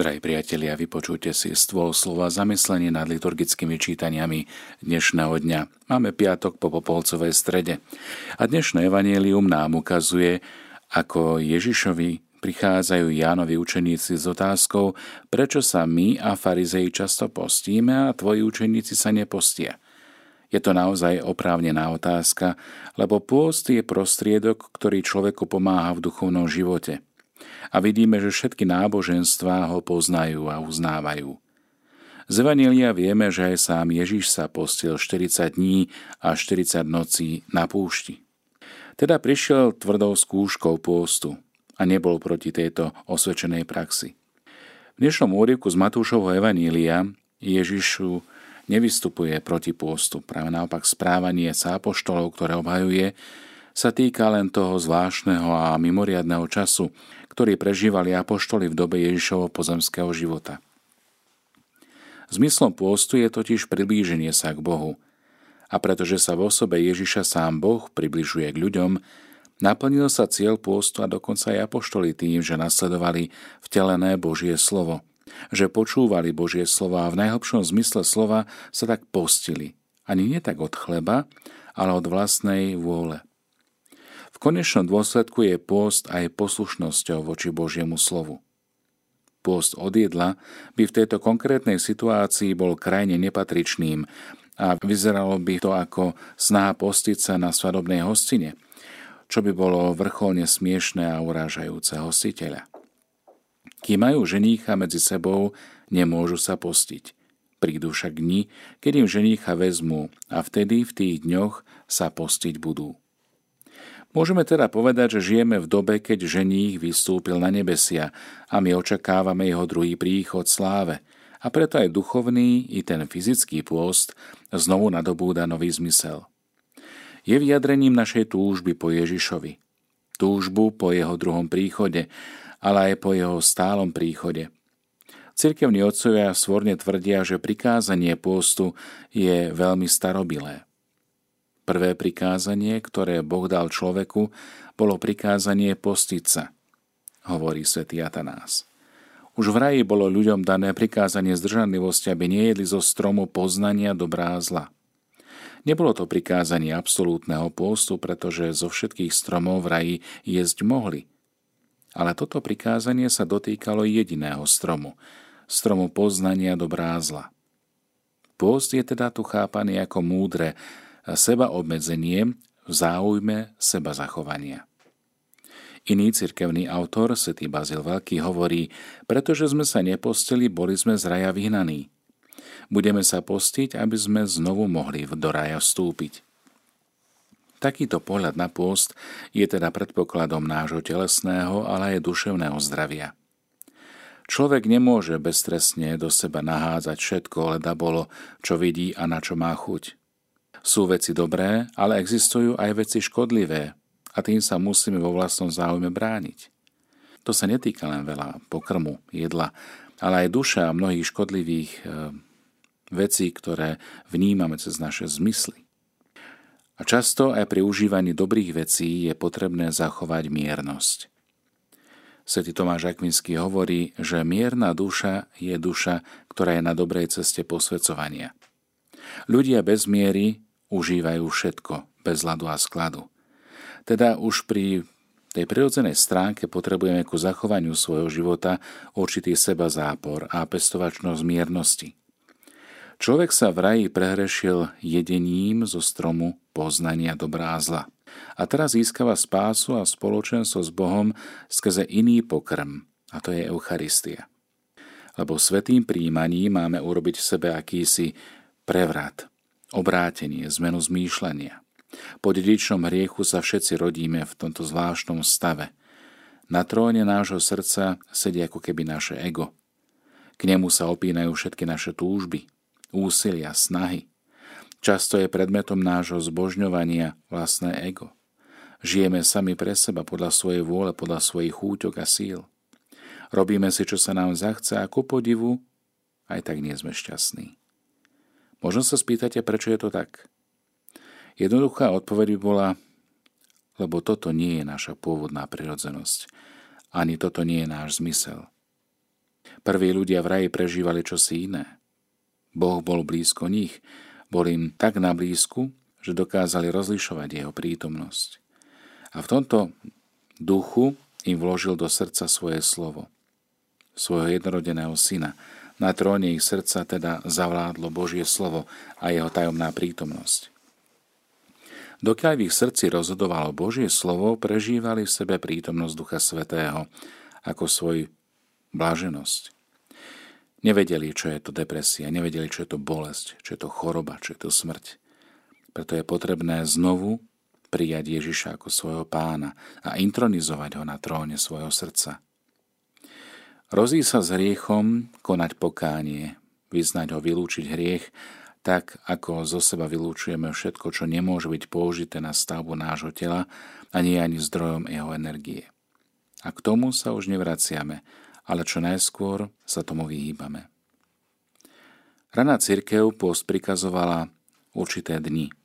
Drahí priatelia, vypočujte si stôl slova zamyslenie nad liturgickými čítaniami dnešného dňa. Máme piatok po Popolcovej strede. A dnešné evanielium nám ukazuje, ako Ježišovi prichádzajú Jánovi učeníci s otázkou, prečo sa my a farizeji často postíme a tvoji učeníci sa nepostia. Je to naozaj oprávnená otázka, lebo pôst je prostriedok, ktorý človeku pomáha v duchovnom živote – a vidíme, že všetky náboženstvá ho poznajú a uznávajú. Z Evanília vieme, že aj sám Ježiš sa postil 40 dní a 40 nocí na púšti. Teda prišiel tvrdou skúškou pôstu a nebol proti tejto osvedčenej praxi. V dnešnom úrivku z Matúšovho Evanília Ježišu nevystupuje proti pôstu. Práve naopak správanie sa apoštolov, ktoré obhajuje, sa týka len toho zvláštneho a mimoriadného času, ktorý prežívali apoštoli v dobe Ježišovho pozemského života. Zmyslom pôstu je totiž priblíženie sa k Bohu. A pretože sa v osobe Ježiša sám Boh približuje k ľuďom, naplnil sa cieľ pôstu a dokonca aj apoštoli tým, že nasledovali vtelené Božie slovo, že počúvali Božie slova a v najhlbšom zmysle slova sa tak postili. Ani nie tak od chleba, ale od vlastnej vôle konečnom dôsledku je pôst aj poslušnosťou voči Božiemu slovu. Pôst od jedla by v tejto konkrétnej situácii bol krajne nepatričným a vyzeralo by to ako snaha postiť sa na svadobnej hostine, čo by bolo vrcholne smiešné a urážajúce hostiteľa. Kým majú ženícha medzi sebou, nemôžu sa postiť. Prídu však dni, keď im ženícha vezmú a vtedy v tých dňoch sa postiť budú. Môžeme teda povedať, že žijeme v dobe, keď ženích vystúpil na nebesia a my očakávame jeho druhý príchod sláve. A preto aj duchovný i ten fyzický pôst znovu nadobúda nový zmysel. Je vyjadrením našej túžby po Ježišovi. Túžbu po jeho druhom príchode, ale aj po jeho stálom príchode. Cirkevní otcovia svorne tvrdia, že prikázanie pôstu je veľmi starobilé. Prvé prikázanie, ktoré Boh dal človeku, bolo prikázanie postiť sa, hovorí svätý Atanás. Už v raji bolo ľuďom dané prikázanie zdržanlivosti, aby nejedli zo stromu poznania dobrá a zla. Nebolo to prikázanie absolútneho postu, pretože zo všetkých stromov v raji jesť mohli. Ale toto prikázanie sa dotýkalo jediného stromu, stromu poznania dobrá a zla. Post je teda tu chápaný ako múdre, seba obmedzenie v záujme seba zachovania. Iný cirkevný autor, svätý Bazil Veľký, hovorí, pretože sme sa nepostili, boli sme z raja vyhnaní. Budeme sa postiť, aby sme znovu mohli do raja vstúpiť. Takýto pohľad na post je teda predpokladom nášho telesného, ale aj duševného zdravia. Človek nemôže bezstresne do seba nahádzať všetko, leda bolo, čo vidí a na čo má chuť. Sú veci dobré, ale existujú aj veci škodlivé a tým sa musíme vo vlastnom záujme brániť. To sa netýka len veľa pokrmu, jedla, ale aj duša mnohých škodlivých e, vecí, ktoré vnímame cez naše zmysly. A často aj pri užívaní dobrých vecí je potrebné zachovať miernosť. Svetý Tomáš Akvinský hovorí, že mierna duša je duša, ktorá je na dobrej ceste posvedcovania. Ľudia bez miery užívajú všetko, bez ľadu a skladu. Teda už pri tej prirodzenej stránke potrebujeme ku zachovaniu svojho života určitý seba zápor a pestovačnosť miernosti. Človek sa v raji prehrešil jedením zo stromu poznania dobrá a zla. A teraz získava spásu a spoločenstvo s Bohom skrze iný pokrm, a to je Eucharistia. Lebo svetým príjmaním máme urobiť v sebe akýsi prevrat, obrátenie, zmenu zmýšľania. Po dedičnom hriechu sa všetci rodíme v tomto zvláštnom stave. Na tróne nášho srdca sedí ako keby naše ego. K nemu sa opínajú všetky naše túžby, úsilia, snahy. Často je predmetom nášho zbožňovania vlastné ego. Žijeme sami pre seba podľa svojej vôle, podľa svojich chúťok a síl. Robíme si, čo sa nám zachce a ku podivu aj tak nie sme šťastní. Možno sa spýtate, prečo je to tak. Jednoduchá odpoveď by bola, lebo toto nie je naša pôvodná prirodzenosť. Ani toto nie je náš zmysel. Prví ľudia v raji prežívali čosi iné. Boh bol blízko nich, bol im tak na blízku, že dokázali rozlišovať jeho prítomnosť. A v tomto duchu im vložil do srdca svoje slovo, svojho jednorodeného syna. Na tróne ich srdca teda zavládlo Božie slovo a jeho tajomná prítomnosť. Dokiaľ v ich srdci rozhodovalo Božie slovo, prežívali v sebe prítomnosť Ducha Svetého ako svoj blaženosť. Nevedeli, čo je to depresia, nevedeli, čo je to bolesť, čo je to choroba, čo je to smrť. Preto je potrebné znovu prijať Ježiša ako svojho pána a intronizovať ho na tróne svojho srdca. Rozí sa s hriechom konať pokánie, vyznať ho, vylúčiť hriech, tak ako zo seba vylúčujeme všetko, čo nemôže byť použité na stavbu nášho tela a nie ani zdrojom jeho energie. A k tomu sa už nevraciame, ale čo najskôr sa tomu vyhýbame. Raná církev post prikazovala určité dni –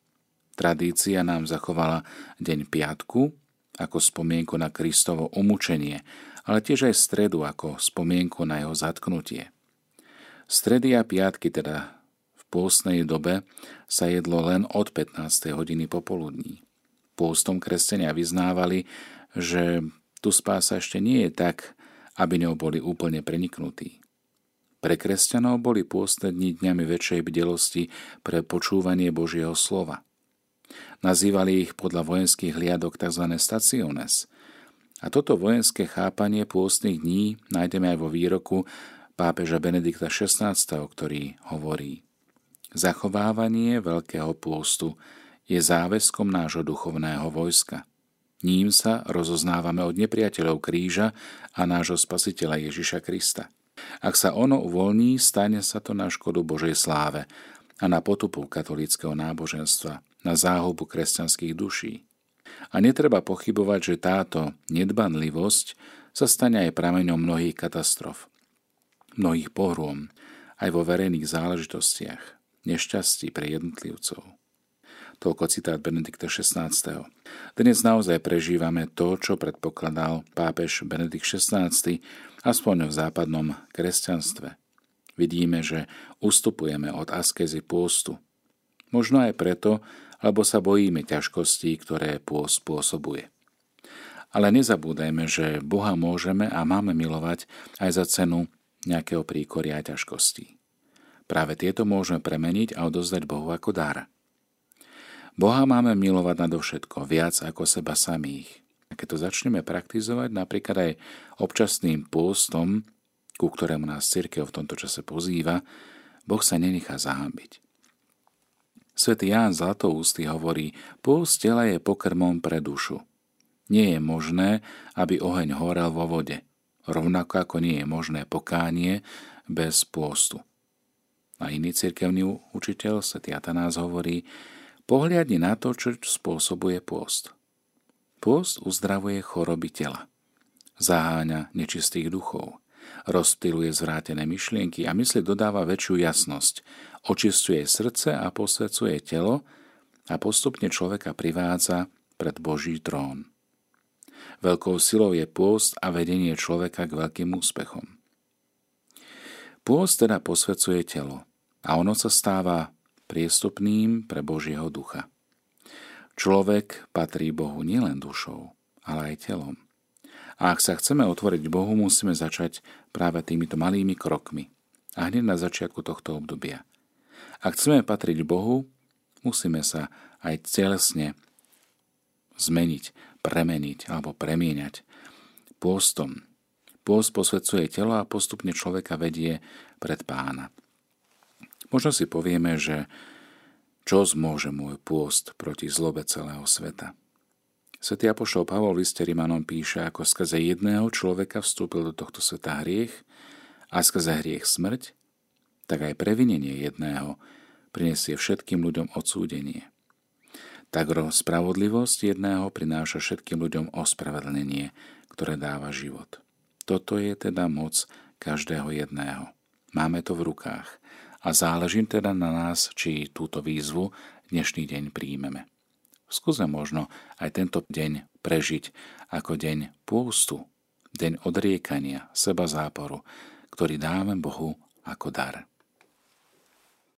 Tradícia nám zachovala deň piatku ako spomienku na Kristovo umúčenie, ale tiež aj stredu ako spomienku na jeho zatknutie. Stredy a piatky teda v pôstnej dobe sa jedlo len od 15. hodiny popoludní. Pôstom kresťania vyznávali, že tu spása ešte nie je tak, aby ňou boli úplne preniknutí. Pre kresťanov boli pôstne dni dňami väčšej bdelosti pre počúvanie Božieho slova – Nazývali ich podľa vojenských hliadok tzv. staciones. A toto vojenské chápanie pôstnych dní nájdeme aj vo výroku pápeža Benedikta XVI, ktorý hovorí Zachovávanie veľkého pôstu je záväzkom nášho duchovného vojska. Ním sa rozoznávame od nepriateľov kríža a nášho spasiteľa Ježiša Krista. Ak sa ono uvoľní, stane sa to na škodu Božej sláve a na potupu katolického náboženstva, na záhubu kresťanských duší. A netreba pochybovať, že táto nedbanlivosť sa stane aj prameňom mnohých katastrof, mnohých pohrôm, aj vo verejných záležitostiach, nešťastí pre jednotlivcov. Toľko citát Benedikta XVI. Dnes naozaj prežívame to, čo predpokladal pápež Benedikt XVI, aspoň v západnom kresťanstve. Vidíme, že ustupujeme od askezy pôstu. Možno aj preto, lebo sa bojíme ťažkostí, ktoré pôst spôsobuje. Ale nezabúdajme, že Boha môžeme a máme milovať aj za cenu nejakého príkoria a ťažkostí. Práve tieto môžeme premeniť a odozdať Bohu ako dar. Boha máme milovať nadovšetko, viac ako seba samých. A keď to začneme praktizovať napríklad aj občasným pôstom, ku ktorému nás církev v tomto čase pozýva, Boh sa nenechá zahambiť. Svetý Ján Zlatoústy hovorí, pôst tela je pokrmom pre dušu. Nie je možné, aby oheň horel vo vode, rovnako ako nie je možné pokánie bez pôstu. A iný cirkevný učiteľ, svätý Atanás, hovorí, pohľadni na to, čo spôsobuje pôst. Pôst uzdravuje choroby tela, zaháňa nečistých duchov, rozptyluje zvrátené myšlienky a mysli dodáva väčšiu jasnosť, očistuje srdce a posvecuje telo a postupne človeka privádza pred Boží trón. Veľkou silou je pôst a vedenie človeka k veľkým úspechom. Pôst teda posvecuje telo a ono sa stáva priestupným pre Božieho ducha. Človek patrí Bohu nielen dušou, ale aj telom. A ak sa chceme otvoriť Bohu, musíme začať práve týmito malými krokmi. A hneď na začiatku tohto obdobia. Ak chceme patriť Bohu, musíme sa aj celesne zmeniť, premeniť alebo premieňať pôstom. Pôst posvedcuje telo a postupne človeka vedie pred pána. Možno si povieme, že čo zmôže môj pôst proti zlobe celého sveta. Svetý Apoštol Pavol v liste Rimanom píše, ako skrze jedného človeka vstúpil do tohto sveta hriech a skrze hriech smrť, tak aj previnenie jedného prinesie všetkým ľuďom odsúdenie. Tak spravodlivosť jedného prináša všetkým ľuďom ospravedlnenie, ktoré dáva život. Toto je teda moc každého jedného. Máme to v rukách a záleží teda na nás, či túto výzvu dnešný deň príjmeme. Skúsme možno aj tento deň prežiť ako deň pôstu, deň odriekania, seba záporu, ktorý dáme Bohu ako dar.